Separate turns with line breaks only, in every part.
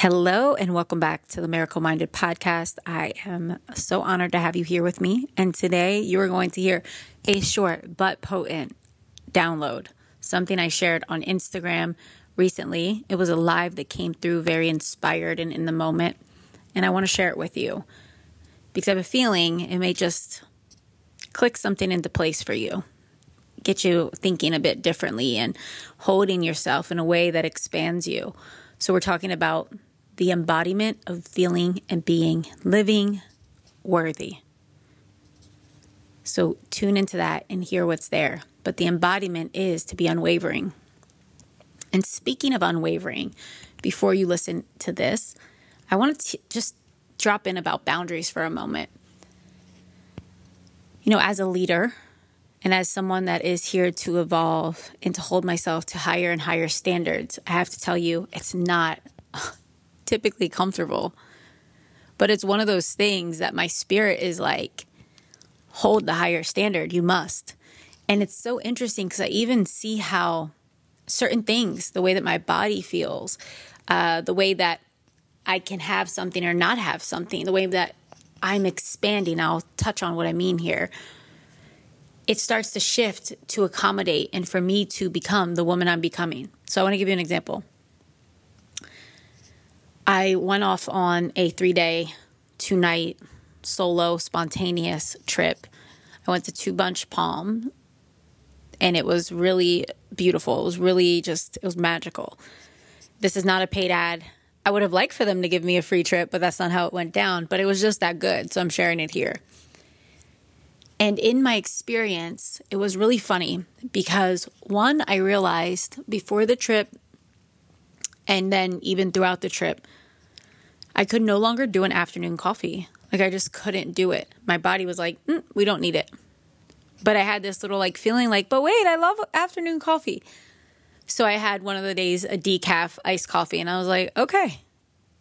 Hello, and welcome back to the Miracle Minded podcast. I am so honored to have you here with me. And today you are going to hear a short but potent download, something I shared on Instagram recently. It was a live that came through very inspired and in the moment. And I want to share it with you because I have a feeling it may just click something into place for you, get you thinking a bit differently and holding yourself in a way that expands you. So, we're talking about the embodiment of feeling and being living worthy. So tune into that and hear what's there. But the embodiment is to be unwavering. And speaking of unwavering, before you listen to this, I want to just drop in about boundaries for a moment. You know, as a leader and as someone that is here to evolve and to hold myself to higher and higher standards, I have to tell you, it's not typically comfortable. But it's one of those things that my spirit is like, hold the higher standard. You must. And it's so interesting because I even see how certain things, the way that my body feels, uh, the way that I can have something or not have something, the way that I'm expanding, I'll touch on what I mean here. It starts to shift to accommodate and for me to become the woman I'm becoming. So I want to give you an example. I went off on a three day, two night solo spontaneous trip. I went to Two Bunch Palm and it was really beautiful. It was really just, it was magical. This is not a paid ad. I would have liked for them to give me a free trip, but that's not how it went down. But it was just that good. So I'm sharing it here. And in my experience, it was really funny because one, I realized before the trip and then even throughout the trip, I could no longer do an afternoon coffee. Like I just couldn't do it. My body was like, mm, we don't need it. But I had this little like feeling like, but wait, I love afternoon coffee. So I had one of the days a decaf iced coffee and I was like, okay.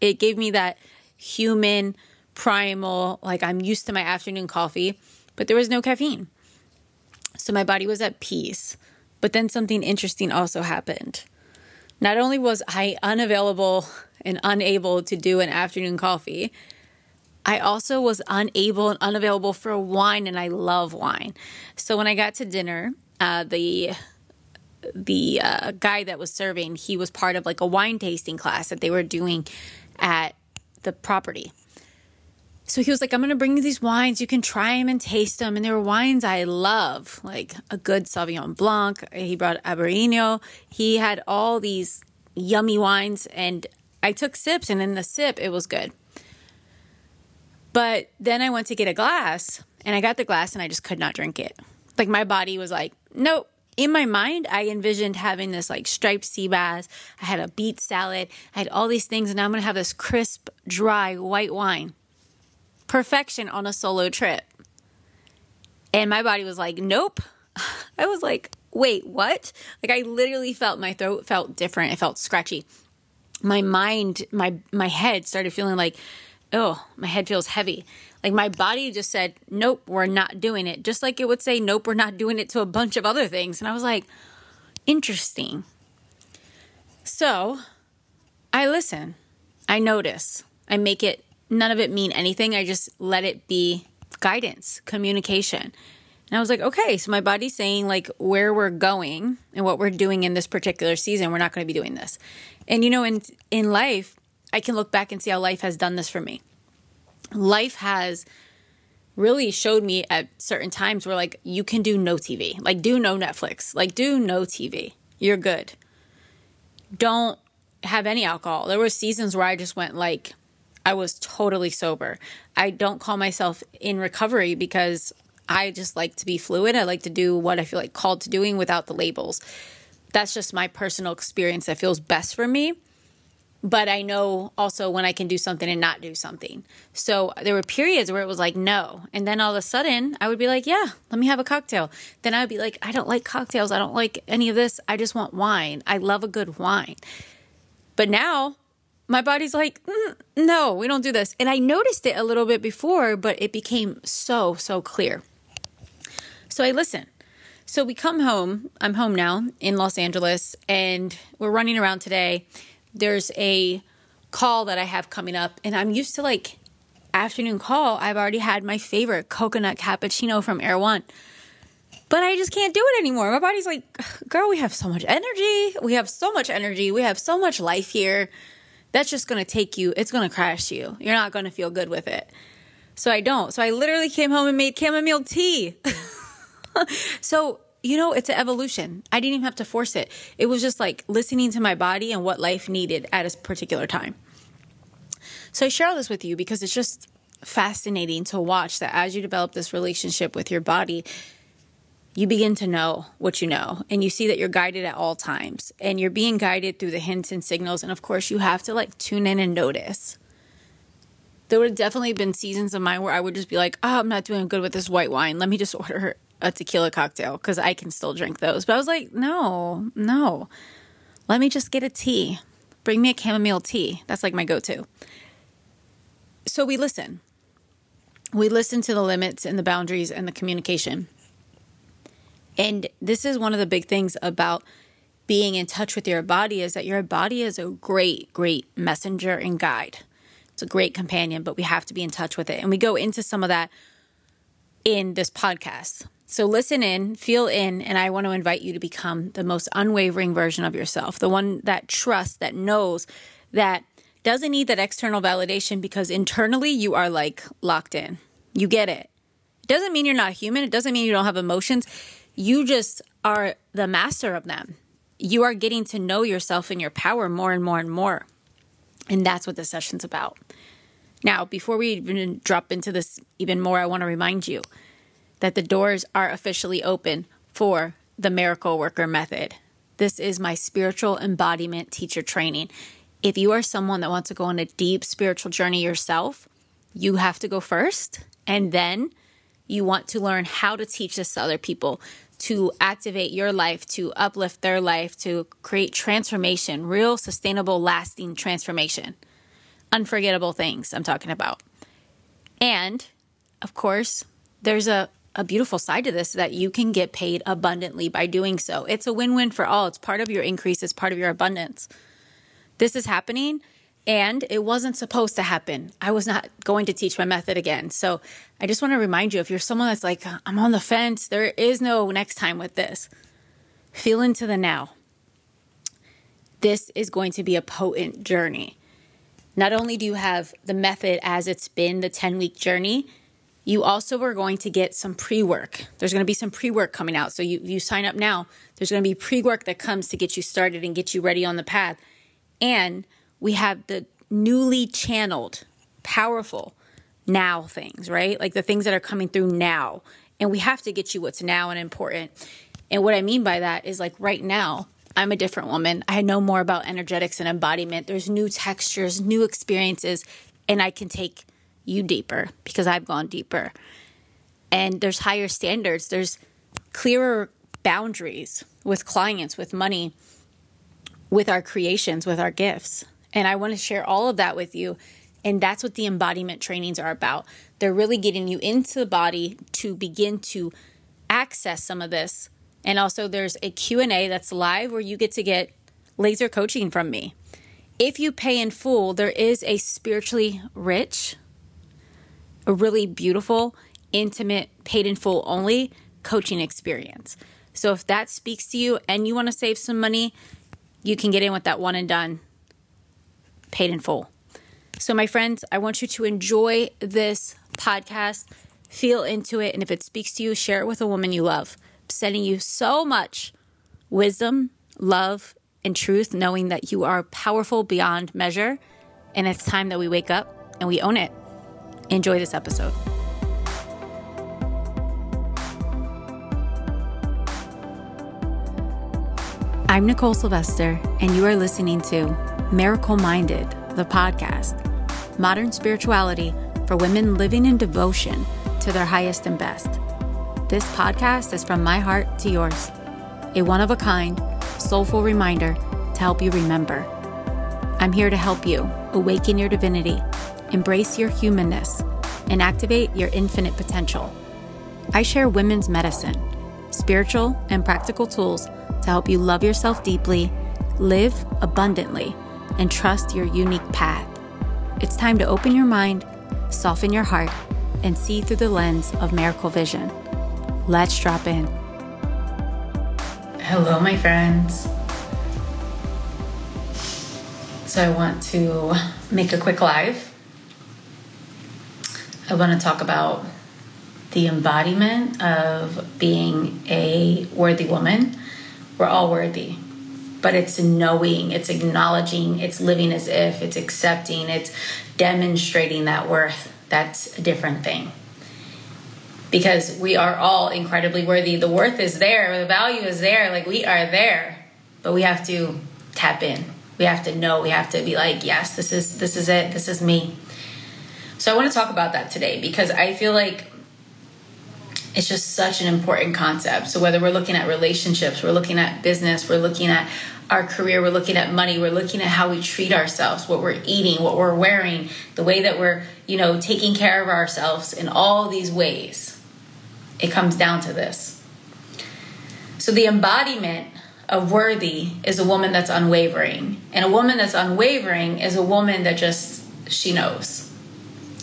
It gave me that human primal, like I'm used to my afternoon coffee, but there was no caffeine. So my body was at peace. But then something interesting also happened. Not only was I unavailable and unable to do an afternoon coffee, I also was unable and unavailable for wine, and I love wine. So when I got to dinner, uh, the the uh, guy that was serving, he was part of like a wine tasting class that they were doing at the property. So he was like, I'm going to bring you these wines. You can try them and taste them. And there were wines I love, like a good Sauvignon Blanc. He brought Albariño. He had all these yummy wines. And I took sips, and in the sip, it was good. But then I went to get a glass, and I got the glass, and I just could not drink it. Like my body was like, nope. In my mind, I envisioned having this like striped sea bass. I had a beet salad. I had all these things, and I'm to have this crisp, dry white wine perfection on a solo trip. And my body was like, nope. I was like, wait, what? Like I literally felt my throat felt different. It felt scratchy. My mind, my my head started feeling like, oh, my head feels heavy. Like my body just said, nope, we're not doing it. Just like it would say, nope, we're not doing it to a bunch of other things. And I was like, interesting. So I listen. I notice. I make it none of it mean anything. I just let it be guidance, communication. And I was like, okay, so my body's saying like where we're going and what we're doing in this particular season, we're not going to be doing this. And you know, in in life, I can look back and see how life has done this for me. Life has really showed me at certain times where like you can do no TV. Like do no Netflix. Like do no TV. You're good. Don't have any alcohol. There were seasons where I just went like I was totally sober. I don't call myself in recovery because I just like to be fluid. I like to do what I feel like called to doing without the labels. That's just my personal experience that feels best for me. But I know also when I can do something and not do something. So there were periods where it was like, no. And then all of a sudden, I would be like, yeah, let me have a cocktail. Then I would be like, I don't like cocktails. I don't like any of this. I just want wine. I love a good wine. But now my body's like, mm, no, we don't do this. And I noticed it a little bit before, but it became so, so clear. So I listen. So we come home. I'm home now in Los Angeles, and we're running around today. There's a call that I have coming up, and I'm used to like afternoon call. I've already had my favorite coconut cappuccino from Erewhon. But I just can't do it anymore. My body's like, girl, we have so much energy. We have so much energy. We have so much life here. That's just going to take you, it's going to crash you. You're not going to feel good with it. So I don't. So I literally came home and made chamomile tea. so, you know, it's an evolution. I didn't even have to force it. It was just like listening to my body and what life needed at a particular time. So I share all this with you because it's just fascinating to watch that as you develop this relationship with your body, you begin to know what you know and you see that you're guided at all times and you're being guided through the hints and signals and of course you have to like tune in and notice. There would have definitely been seasons of mine where i would just be like oh i'm not doing good with this white wine. Let me just order a tequila cocktail because i can still drink those. But i was like no no. Let me just get a tea. Bring me a chamomile tea. That's like my go-to. So we listen. We listen to the limits and the boundaries and the communication and this is one of the big things about being in touch with your body is that your body is a great, great messenger and guide. It's a great companion, but we have to be in touch with it. And we go into some of that in this podcast. So listen in, feel in, and I want to invite you to become the most unwavering version of yourself, the one that trusts, that knows, that doesn't need that external validation because internally you are like locked in. You get it. It doesn't mean you're not human. It doesn't mean you don't have emotions you just are the master of them. You are getting to know yourself and your power more and more and more. And that's what this session's about. Now, before we even drop into this even more, I want to remind you that the doors are officially open for the Miracle Worker Method. This is my spiritual embodiment teacher training. If you are someone that wants to go on a deep spiritual journey yourself, you have to go first, and then you want to learn how to teach this to other people to activate your life, to uplift their life, to create transformation, real, sustainable, lasting transformation. Unforgettable things I'm talking about. And of course, there's a, a beautiful side to this that you can get paid abundantly by doing so. It's a win win for all. It's part of your increase, it's part of your abundance. This is happening and it wasn't supposed to happen. I was not going to teach my method again. So I just want to remind you if you're someone that's like, I'm on the fence, there is no next time with this, feel into the now. This is going to be a potent journey. Not only do you have the method as it's been the 10 week journey, you also are going to get some pre work. There's going to be some pre work coming out. So you, you sign up now, there's going to be pre work that comes to get you started and get you ready on the path. And we have the newly channeled, powerful now things, right? Like the things that are coming through now. And we have to get you what's now and important. And what I mean by that is like right now, I'm a different woman. I know more about energetics and embodiment. There's new textures, new experiences, and I can take you deeper because I've gone deeper. And there's higher standards, there's clearer boundaries with clients, with money, with our creations, with our gifts. And I want to share all of that with you. And that's what the embodiment trainings are about. They're really getting you into the body to begin to access some of this. And also there's a Q&A that's live where you get to get laser coaching from me. If you pay in full, there is a spiritually rich, a really beautiful, intimate, paid in full only coaching experience. So if that speaks to you and you want to save some money, you can get in with that one and done paid in full. So, my friends, I want you to enjoy this podcast, feel into it, and if it speaks to you, share it with a woman you love. I'm sending you so much wisdom, love, and truth, knowing that you are powerful beyond measure. And it's time that we wake up and we own it. Enjoy this episode. I'm Nicole Sylvester, and you are listening to Miracle Minded, the podcast, modern spirituality for women living in devotion to their highest and best. This podcast is from my heart to yours, a one of a kind, soulful reminder to help you remember. I'm here to help you awaken your divinity, embrace your humanness, and activate your infinite potential. I share women's medicine, spiritual and practical tools to help you love yourself deeply, live abundantly, and trust your unique path. It's time to open your mind, soften your heart, and see through the lens of miracle vision. Let's drop in. Hello, my friends. So, I want to make a quick live. I want to talk about the embodiment of being a worthy woman. We're all worthy, but it's knowing, it's acknowledging, it's living as if, it's accepting, it's demonstrating that worth. That's a different thing. Because we are all incredibly worthy. The worth is there, the value is there, like we are there, but we have to tap in. We have to know, we have to be like, yes, this is this is it, this is me. So I want to talk about that today because I feel like it's just such an important concept. So whether we're looking at relationships, we're looking at business, we're looking at our career, we're looking at money, we're looking at how we treat ourselves, what we're eating, what we're wearing, the way that we're, you know, taking care of ourselves in all these ways. It comes down to this. So the embodiment of worthy is a woman that's unwavering. And a woman that's unwavering is a woman that just she knows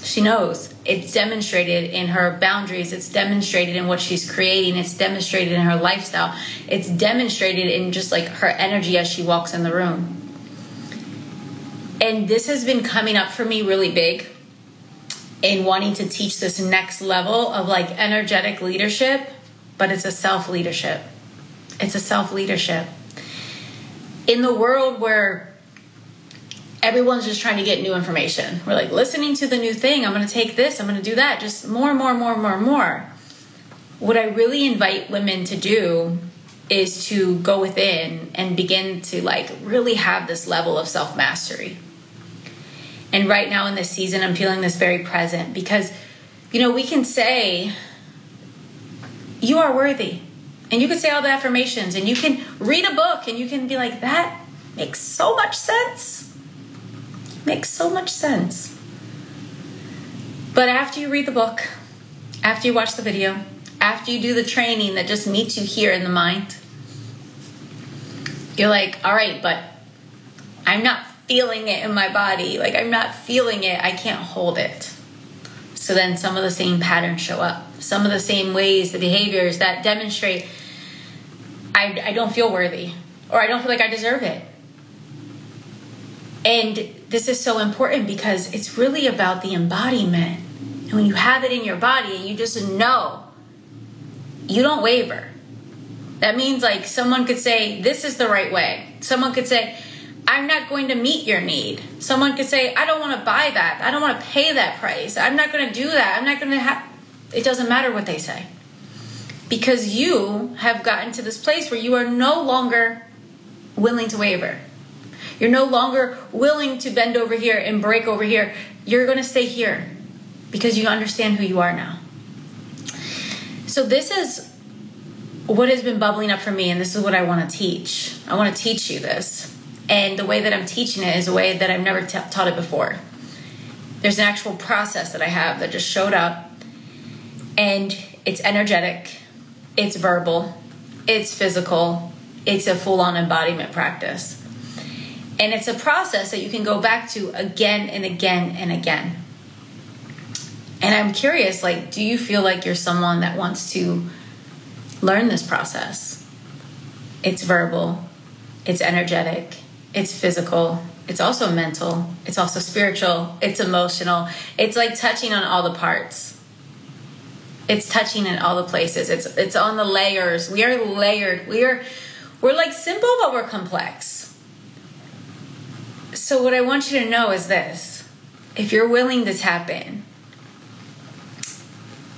she knows. It's demonstrated in her boundaries. It's demonstrated in what she's creating. It's demonstrated in her lifestyle. It's demonstrated in just like her energy as she walks in the room. And this has been coming up for me really big in wanting to teach this next level of like energetic leadership, but it's a self leadership. It's a self leadership. In the world where everyone's just trying to get new information. We're like listening to the new thing. I'm going to take this. I'm going to do that. Just more, and more, and more, more, more. What I really invite women to do is to go within and begin to like really have this level of self mastery. And right now in this season, I'm feeling this very present because, you know, we can say, you are worthy. And you can say all the affirmations and you can read a book and you can be like, that makes so much sense Makes so much sense. But after you read the book, after you watch the video, after you do the training that just meets you here in the mind, you're like, all right, but I'm not feeling it in my body. Like, I'm not feeling it. I can't hold it. So then some of the same patterns show up. Some of the same ways, the behaviors that demonstrate I, I don't feel worthy or I don't feel like I deserve it. And this is so important because it's really about the embodiment. And when you have it in your body and you just know, you don't waver. That means like someone could say, This is the right way. Someone could say, I'm not going to meet your need. Someone could say, I don't want to buy that. I don't want to pay that price. I'm not going to do that. I'm not going to have. It doesn't matter what they say. Because you have gotten to this place where you are no longer willing to waver. You're no longer willing to bend over here and break over here. You're going to stay here because you understand who you are now. So, this is what has been bubbling up for me, and this is what I want to teach. I want to teach you this. And the way that I'm teaching it is a way that I've never t- taught it before. There's an actual process that I have that just showed up, and it's energetic, it's verbal, it's physical, it's a full on embodiment practice. And it's a process that you can go back to again and again and again. And I'm curious like, do you feel like you're someone that wants to learn this process? It's verbal, it's energetic, it's physical, it's also mental, it's also spiritual, it's emotional. It's like touching on all the parts. It's touching in all the places. It's it's on the layers. We are layered. We are we're like simple but we're complex so, what I want you to know is this if you're willing to tap in,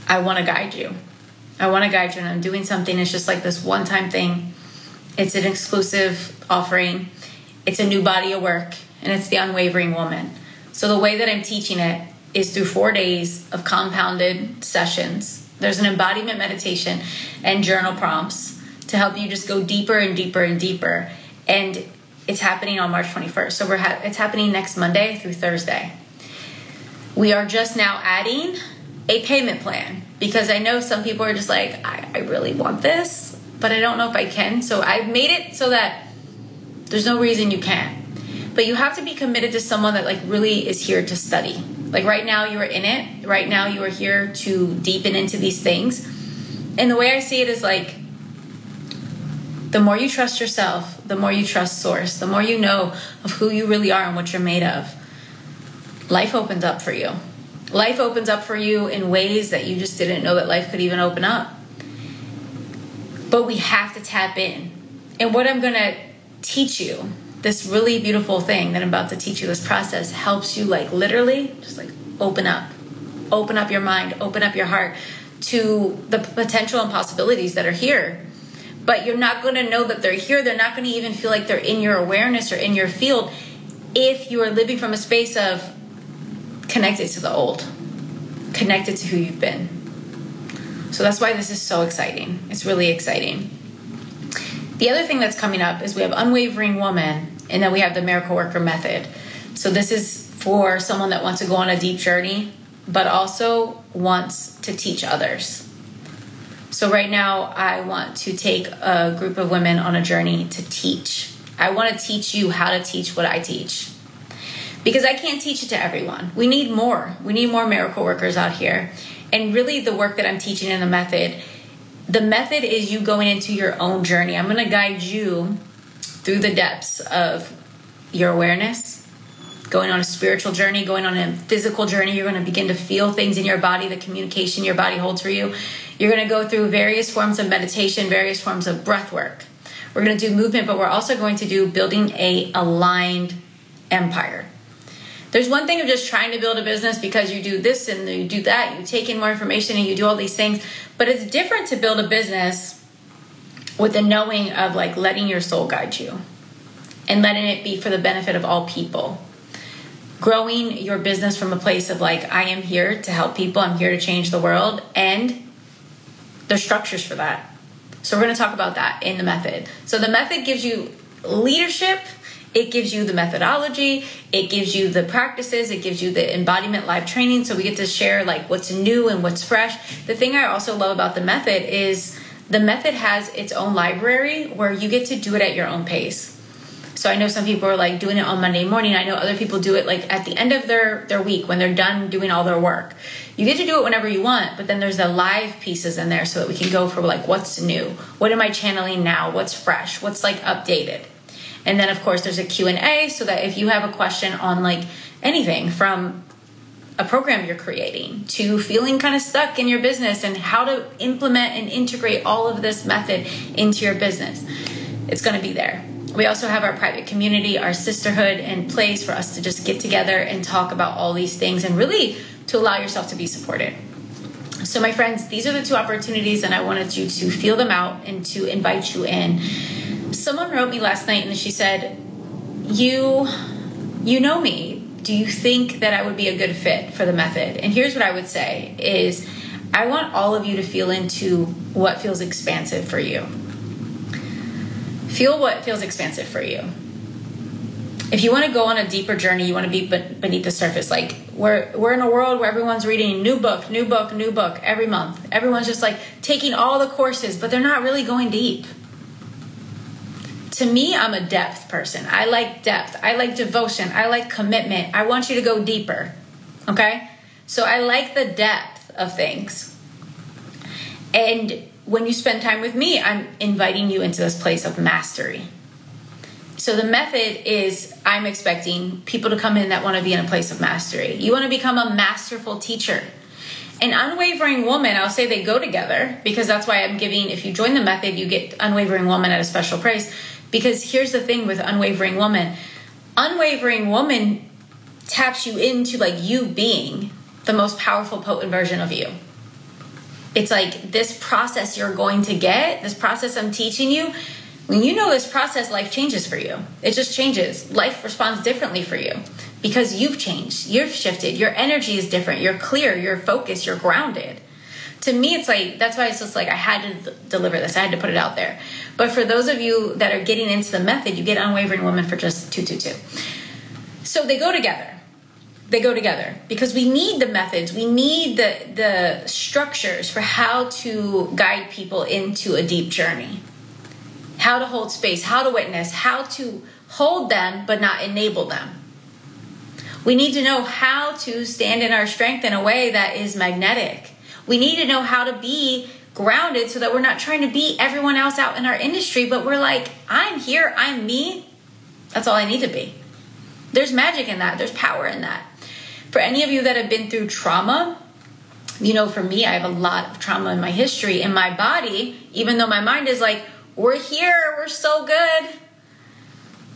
I want to guide you. I want to guide you, and I'm doing something. It's just like this one time thing. It's an exclusive offering, it's a new body of work, and it's the unwavering woman. So, the way that I'm teaching it is through four days of compounded sessions. There's an embodiment meditation and journal prompts to help you just go deeper and deeper and deeper. And it's happening on March 21st. So we're ha- it's happening next Monday through Thursday. We are just now adding a payment plan because I know some people are just like, I, I really want this, but I don't know if I can. So I've made it so that there's no reason you can't. but you have to be committed to someone that like really is here to study. Like right now you are in it. Right now you are here to deepen into these things. And the way I see it is like the more you trust yourself, the more you trust source, the more you know of who you really are and what you're made of. Life opens up for you. Life opens up for you in ways that you just didn't know that life could even open up. But we have to tap in. And what I'm going to teach you this really beautiful thing that I'm about to teach you, this process helps you like literally just like open up, open up your mind, open up your heart to the potential and possibilities that are here. But you're not going to know that they're here. They're not going to even feel like they're in your awareness or in your field if you are living from a space of connected to the old, connected to who you've been. So that's why this is so exciting. It's really exciting. The other thing that's coming up is we have Unwavering Woman and then we have the miracle worker method. So this is for someone that wants to go on a deep journey, but also wants to teach others. So right now, I want to take a group of women on a journey to teach. I want to teach you how to teach what I teach. Because I can't teach it to everyone. We need more. We need more miracle workers out here. And really, the work that I'm teaching in the method, the method is you going into your own journey. I'm going to guide you through the depths of your awareness, going on a spiritual journey, going on a physical journey. You're going to begin to feel things in your body, the communication your body holds for you. You're going to go through various forms of meditation, various forms of breath work. We're going to do movement, but we're also going to do building a aligned empire. There's one thing of just trying to build a business because you do this and you do that, you take in more information and you do all these things, but it's different to build a business with the knowing of like letting your soul guide you and letting it be for the benefit of all people. Growing your business from a place of like, I am here to help people, I'm here to change the world, and there's structures for that. So, we're going to talk about that in the method. So, the method gives you leadership, it gives you the methodology, it gives you the practices, it gives you the embodiment live training. So, we get to share like what's new and what's fresh. The thing I also love about the method is the method has its own library where you get to do it at your own pace. So I know some people are like doing it on Monday morning. I know other people do it like at the end of their their week when they're done doing all their work. You get to do it whenever you want, but then there's the live pieces in there so that we can go for like what's new, what am I channeling now, what's fresh, what's like updated. And then of course there's a Q&A so that if you have a question on like anything from a program you're creating to feeling kind of stuck in your business and how to implement and integrate all of this method into your business. It's going to be there. We also have our private community, our sisterhood, and place for us to just get together and talk about all these things and really to allow yourself to be supported. So, my friends, these are the two opportunities, and I wanted you to feel them out and to invite you in. Someone wrote me last night and she said, You you know me do you think that I would be a good fit for the method? And here's what I would say is I want all of you to feel into what feels expansive for you. Feel what feels expansive for you. If you want to go on a deeper journey, you want to be beneath the surface. Like we're we're in a world where everyone's reading new book, new book, new book every month. Everyone's just like taking all the courses, but they're not really going deep to me, I'm a depth person. I like depth. I like devotion. I like commitment. I want you to go deeper. Okay? So I like the depth of things. And when you spend time with me, I'm inviting you into this place of mastery. So the method is I'm expecting people to come in that want to be in a place of mastery. You want to become a masterful teacher. An unwavering woman, I'll say they go together because that's why I'm giving, if you join the method, you get unwavering woman at a special price because here's the thing with Unwavering Woman Unwavering Woman taps you into like you being the most powerful, potent version of you. It's like this process you're going to get, this process I'm teaching you. When you know this process, life changes for you. It just changes. Life responds differently for you because you've changed, you've shifted, your energy is different, you're clear, you're focused, you're grounded to me, it's like that's why it's just like I had to deliver this. I had to put it out there. But for those of you that are getting into the method, you get Unwavering Woman for just two two two. So they go together. They go together because we need the methods. We need the the structures for how to guide people into a deep journey. How to hold space, how to witness, how to hold them, but not enable them. We need to know how to stand in our strength in a way that is magnetic. We need to know how to be grounded so that we're not trying to beat everyone else out in our industry, but we're like, I'm here, I'm me. That's all I need to be. There's magic in that, there's power in that. For any of you that have been through trauma, you know, for me, I have a lot of trauma in my history in my body, even though my mind is like, we're here, we're so good.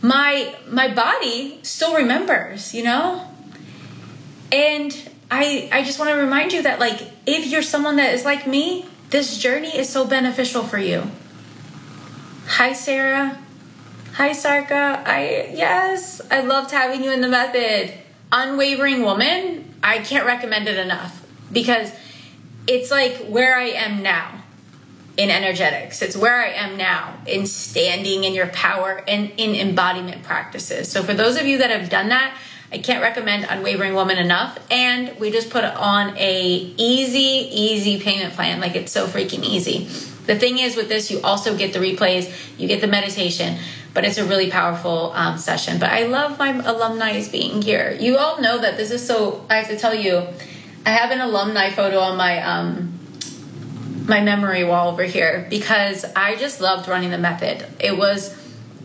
My my body still remembers, you know? And I I just want to remind you that like if you're someone that is like me, this journey is so beneficial for you. Hi Sarah. Hi Sarka. I yes, I loved having you in the method. Unwavering woman, I can't recommend it enough because it's like where I am now in energetics. It's where I am now in standing in your power and in embodiment practices. So for those of you that have done that, I can't recommend Unwavering Woman enough. And we just put on a easy, easy payment plan. Like it's so freaking easy. The thing is with this, you also get the replays, you get the meditation, but it's a really powerful um, session. But I love my alumni being here. You all know that this is so, I have to tell you, I have an alumni photo on my um, my memory wall over here because I just loved running the method. It was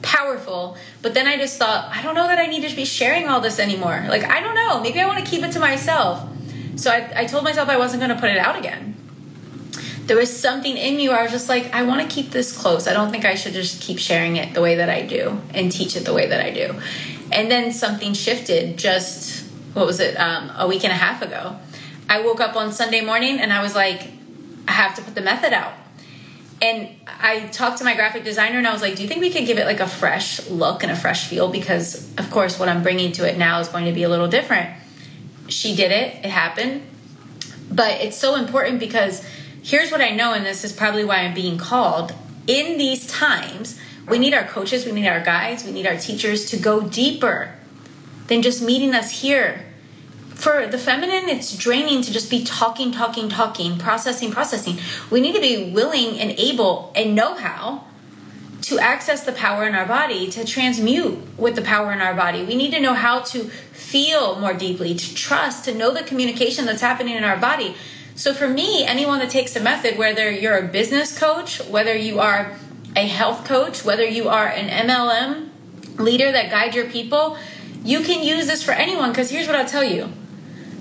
powerful, but then I just thought, I don't know that I need to be sharing all this anymore. Like, I don't know. Maybe I want to keep it to myself. So I, I told myself I wasn't going to put it out again. There was something in me where I was just like, I want to keep this close. I don't think I should just keep sharing it the way that I do and teach it the way that I do. And then something shifted just, what was it, um, a week and a half ago I woke up on Sunday morning and I was like, I have to put the method out. And I talked to my graphic designer and I was like, Do you think we could give it like a fresh look and a fresh feel? Because, of course, what I'm bringing to it now is going to be a little different. She did it, it happened. But it's so important because here's what I know, and this is probably why I'm being called. In these times, we need our coaches, we need our guides, we need our teachers to go deeper than just meeting us here for the feminine, it's draining to just be talking, talking, talking, processing, processing. We need to be willing and able and know how to access the power in our body, to transmute with the power in our body. We need to know how to feel more deeply, to trust, to know the communication that's happening in our body. So, for me, anyone that takes the method, whether you're a business coach, whether you are a health coach, whether you are an MLM leader that guides your people, you can use this for anyone because here's what I'll tell you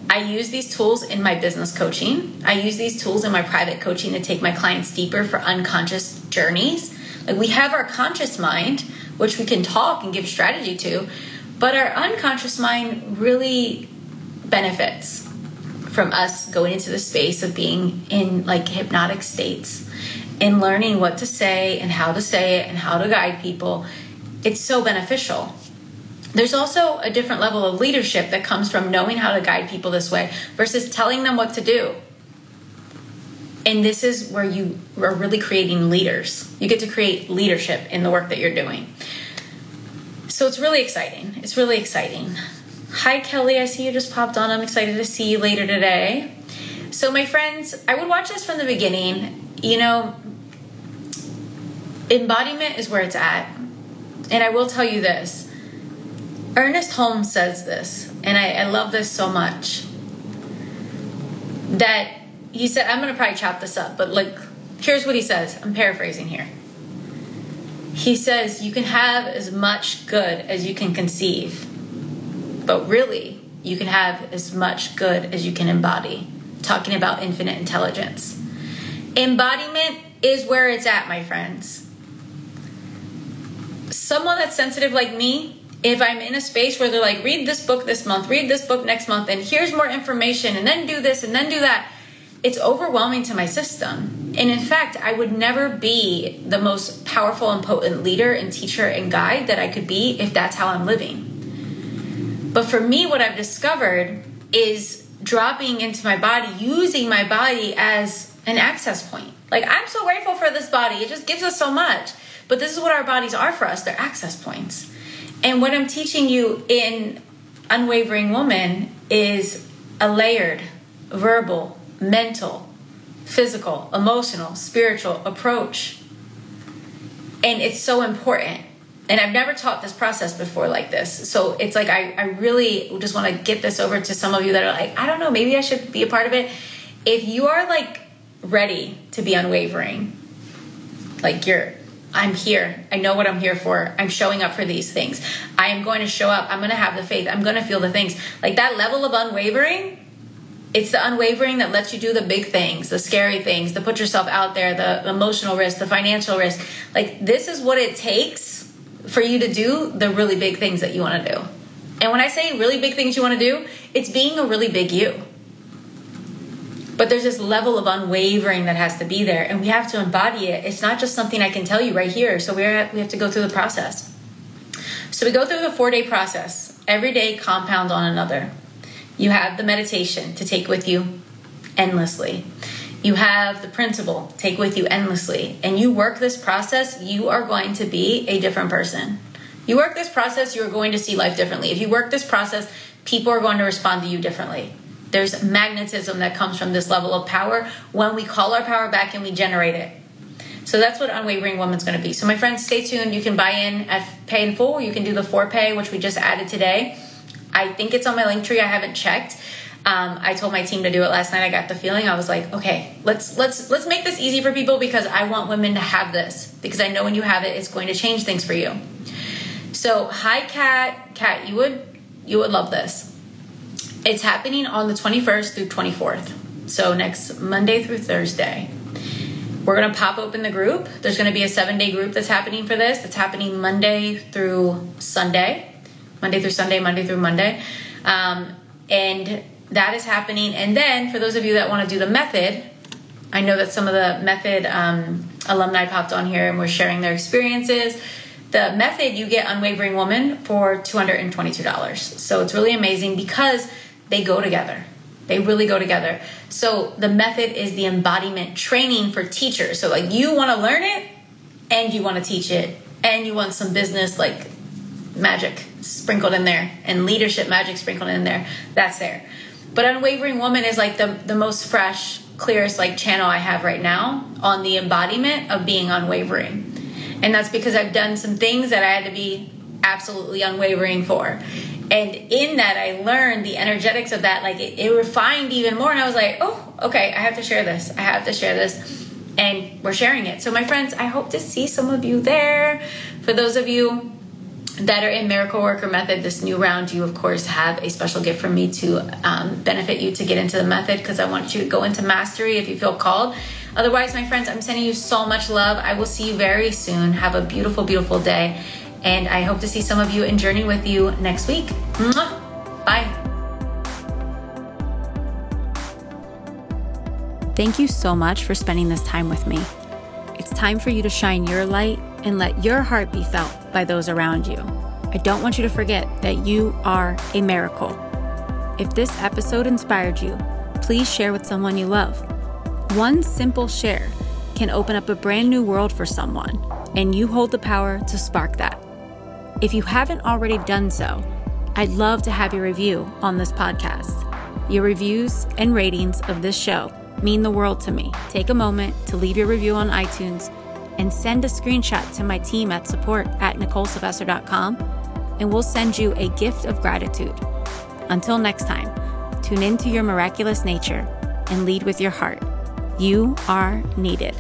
I use these tools in my business coaching. I use these tools in my private coaching to take my clients deeper for unconscious journeys. Like we have our conscious mind, which we can talk and give strategy to, but our unconscious mind really benefits from us going into the space of being in like hypnotic states and learning what to say and how to say it and how to guide people. It's so beneficial. There's also a different level of leadership that comes from knowing how to guide people this way versus telling them what to do. And this is where you are really creating leaders. You get to create leadership in the work that you're doing. So it's really exciting. It's really exciting. Hi, Kelly. I see you just popped on. I'm excited to see you later today. So, my friends, I would watch this from the beginning. You know, embodiment is where it's at. And I will tell you this Ernest Holmes says this, and I, I love this so much. That he said, I'm going to probably chop this up, but like, here's what he says. I'm paraphrasing here. He says, You can have as much good as you can conceive, but really, you can have as much good as you can embody. Talking about infinite intelligence. Embodiment is where it's at, my friends. Someone that's sensitive like me if I'm in a space where they're like, read this book this month, read this book next month, and here's more information, and then do this, and then do that, it's overwhelming to my system. And in fact, I would never be the most powerful and potent leader and teacher and guide that I could be if that's how I'm living. But for me, what I've discovered is dropping into my body, using my body as an access point. Like, I'm so grateful for this body, it just gives us so much. But this is what our bodies are for us they're access points. And what I'm teaching you in Unwavering Woman is a layered, verbal, mental, physical, emotional, spiritual approach. And it's so important and I've never taught this process before like this. So it's like I, I really just want to get this over to some of you that are like, I don't know, maybe I should be a part of it. If you are like ready to be unwavering, like you're I'm here. I know what I'm here for. I'm showing up for these things. I am going to show up. I'm going to have the faith. I'm going to feel the things. Like that level of unwavering, it's the unwavering that lets you do the big things, the scary things, the put yourself out there, the emotional risk, the financial risk. Like this is what it takes for you to do the really big things that you want to do. And when I say really big things you want to do, it's being a really big you. But there's this level of unwavering that has to be there, and we have to embody it. It's not just something I can tell you right here. So we're we have to go through the process. So we go through the four day process. Every day compounds on another. You have the meditation to take with you endlessly. You have the principle take with you endlessly, and you work this process. You are going to be a different person. You work this process, you're going to see life differently. If you work this process, people are going to respond to you differently. There's magnetism that comes from this level of power when we call our power back and we generate it. So that's what Unwavering Woman's going to be. So, my friends, stay tuned. You can buy in at Pay in Full. You can do the four pay, which we just added today. I think it's on my link tree. I haven't checked. Um, I told my team to do it last night. I got the feeling. I was like, okay, let's let's let's make this easy for people because I want women to have this because I know when you have it, it's going to change things for you. So, hi, Kat. Kat, you would you would love this. It's happening on the 21st through 24th. So next Monday through Thursday. We're to pop open the group. There's to be a seven day group that's happening for this. That's happening Monday through Sunday. Monday through Sunday, Monday through Monday. Um, and that is happening. And then for those of you that want to do the method, I know that some of the method um, alumni popped on here and were sharing their experiences the method you get unwavering woman for $222 so it's really amazing because they go together. They really go together. So the method is the embodiment training for teachers. So like you want to learn it and you want to teach it and you want some business like magic sprinkled in there and leadership magic sprinkled in there. That's there. But Unwavering Woman is like the the most fresh, clearest like channel I have right now on the embodiment of being unwavering. And that's because I've done some things that I had to be absolutely unwavering for. And in that i learned the energetics of that like it, it, refined even more and i was like oh okay i have to share this. I have to share this. And we're sharing it. So my friends i hope to see some of you there. For those of you that are in miracle worker method this new round you of course have a special gift from me to um, benefit you to get into the method because i want you to go into mastery if you feel called otherwise my friends i'm sending you so much love i will see you very soon have a beautiful beautiful day and I hope to see some of you in Journey with you next week. Mwah! Bye. Thank you so much for spending this time with me. It's time for you to shine your light and let your heart be felt by those around you. I don't want you to forget that you are a miracle. If this episode inspired you, please share with someone you love. One simple share can open up a brand new world for someone, and you hold the power to spark that. If you haven't already done so, I'd love to have your review on this podcast. Your reviews and ratings of this show mean the world to me. Take a moment to leave your review on iTunes and send a screenshot to my team at support at NicoleSylvester.com, and we'll send you a gift of gratitude. Until next time, tune into your miraculous nature and lead with your heart. You are needed.